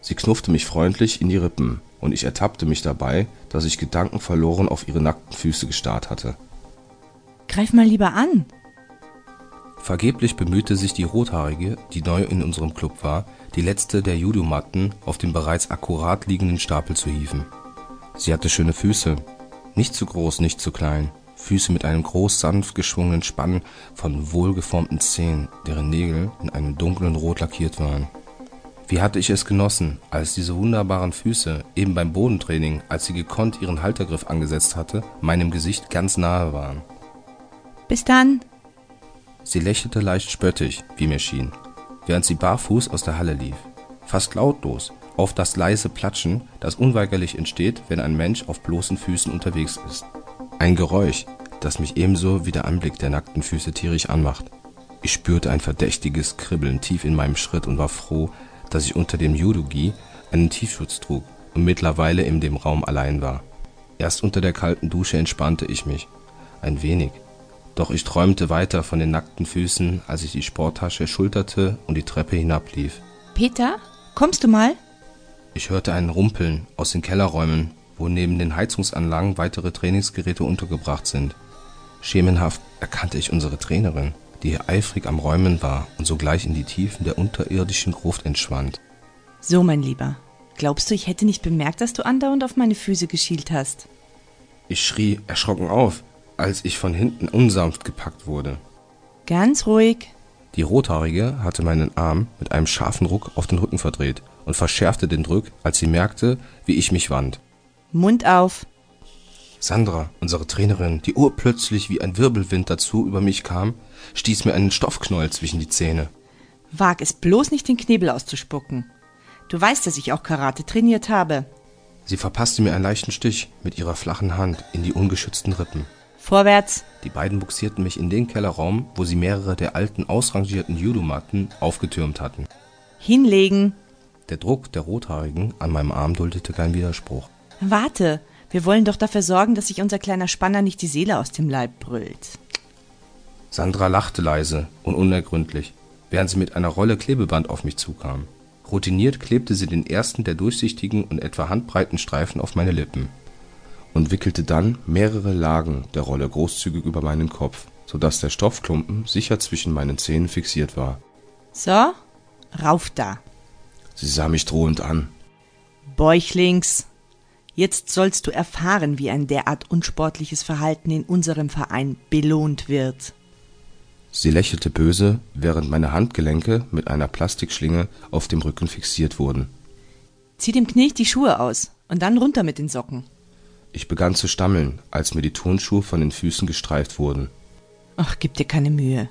Sie knuffte mich freundlich in die Rippen, und ich ertappte mich dabei, dass ich gedankenverloren auf ihre nackten Füße gestarrt hatte. Greif mal lieber an. Vergeblich bemühte sich die Rothaarige, die neu in unserem Club war, die letzte der Judomatten auf den bereits akkurat liegenden Stapel zu hieven. Sie hatte schöne Füße, nicht zu groß, nicht zu klein, Füße mit einem groß sanft geschwungenen Spann von wohlgeformten Zehen, deren Nägel in einem dunklen Rot lackiert waren. Wie hatte ich es genossen, als diese wunderbaren Füße, eben beim Bodentraining, als sie gekonnt ihren Haltergriff angesetzt hatte, meinem Gesicht ganz nahe waren. Bis dann. Sie lächelte leicht spöttisch, wie mir schien, während sie barfuß aus der Halle lief. Fast lautlos, auf das leise Platschen, das unweigerlich entsteht, wenn ein Mensch auf bloßen Füßen unterwegs ist. Ein Geräusch, das mich ebenso wie der Anblick der nackten Füße tierisch anmacht. Ich spürte ein verdächtiges Kribbeln tief in meinem Schritt und war froh, dass ich unter dem Judogi einen Tiefschutz trug und mittlerweile in dem Raum allein war. Erst unter der kalten Dusche entspannte ich mich. Ein wenig. Doch ich träumte weiter von den nackten Füßen, als ich die Sporttasche schulterte und die Treppe hinablief. Peter, kommst du mal? Ich hörte ein Rumpeln aus den Kellerräumen, wo neben den Heizungsanlagen weitere Trainingsgeräte untergebracht sind. Schemenhaft erkannte ich unsere Trainerin, die eifrig am Räumen war und sogleich in die Tiefen der unterirdischen Gruft entschwand. So, mein Lieber. Glaubst du, ich hätte nicht bemerkt, dass du andauernd auf meine Füße geschielt hast? Ich schrie erschrocken auf, als ich von hinten unsanft gepackt wurde. Ganz ruhig. Die Rothaarige hatte meinen Arm mit einem scharfen Ruck auf den Rücken verdreht und verschärfte den Druck, als sie merkte, wie ich mich wand. Mund auf. Sandra, unsere Trainerin, die urplötzlich wie ein Wirbelwind dazu über mich kam, stieß mir einen Stoffknäuel zwischen die Zähne. Wag es bloß nicht, den Knebel auszuspucken. Du weißt, dass ich auch Karate trainiert habe. Sie verpasste mir einen leichten Stich mit ihrer flachen Hand in die ungeschützten Rippen. Vorwärts. Die beiden buxierten mich in den Kellerraum, wo sie mehrere der alten ausrangierten Judomatten aufgetürmt hatten. Hinlegen. Der Druck der Rothaarigen an meinem Arm duldete keinen Widerspruch. Warte, wir wollen doch dafür sorgen, dass sich unser kleiner Spanner nicht die Seele aus dem Leib brüllt. Sandra lachte leise und unergründlich, während sie mit einer Rolle Klebeband auf mich zukam. Routiniert klebte sie den ersten der durchsichtigen und etwa handbreiten Streifen auf meine Lippen und wickelte dann mehrere Lagen der Rolle großzügig über meinen Kopf, so dass der Stoffklumpen sicher zwischen meinen Zähnen fixiert war. So, rauf da. Sie sah mich drohend an. Bäuchlings. Jetzt sollst du erfahren, wie ein derart unsportliches Verhalten in unserem Verein belohnt wird. Sie lächelte böse, während meine Handgelenke mit einer Plastikschlinge auf dem Rücken fixiert wurden. Zieh dem Knecht die Schuhe aus und dann runter mit den Socken. Ich begann zu stammeln, als mir die Turnschuhe von den Füßen gestreift wurden. Ach, gib dir keine Mühe.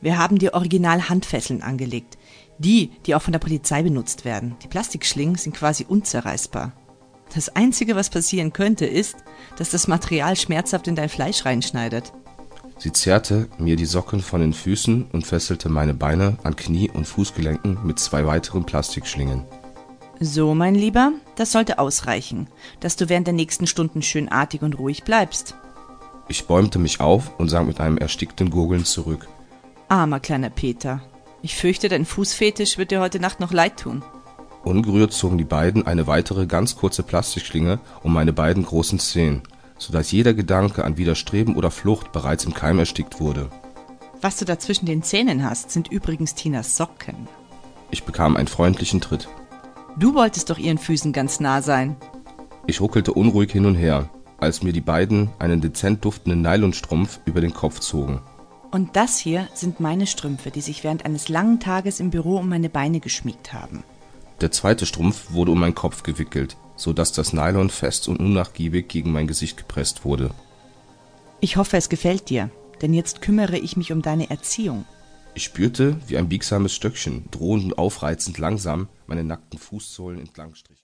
Wir haben dir original Handfesseln angelegt. Die, die auch von der Polizei benutzt werden. Die Plastikschlingen sind quasi unzerreißbar. Das Einzige, was passieren könnte, ist, dass das Material schmerzhaft in dein Fleisch reinschneidet. Sie zerrte mir die Socken von den Füßen und fesselte meine Beine an Knie und Fußgelenken mit zwei weiteren Plastikschlingen. So, mein Lieber, das sollte ausreichen, dass du während der nächsten Stunden schön artig und ruhig bleibst. Ich bäumte mich auf und sank mit einem erstickten Gurgeln zurück. Armer kleiner Peter. Ich fürchte, dein Fußfetisch wird dir heute Nacht noch leid tun. Ungerührt zogen die beiden eine weitere ganz kurze Plastikschlinge um meine beiden großen Zehen, so dass jeder Gedanke an Widerstreben oder Flucht bereits im Keim erstickt wurde. Was du da zwischen den Zähnen hast, sind übrigens Tinas Socken. Ich bekam einen freundlichen Tritt. Du wolltest doch ihren Füßen ganz nah sein. Ich ruckelte unruhig hin und her, als mir die beiden einen dezent duftenden Nylonstrumpf über den Kopf zogen. Und das hier sind meine Strümpfe, die sich während eines langen Tages im Büro um meine Beine geschmiegt haben. Der zweite Strumpf wurde um meinen Kopf gewickelt, so dass das Nylon fest und unnachgiebig gegen mein Gesicht gepresst wurde. Ich hoffe, es gefällt dir, denn jetzt kümmere ich mich um deine Erziehung. Ich spürte, wie ein biegsames Stöckchen drohend und aufreizend langsam meine nackten Fußsohlen entlang strich.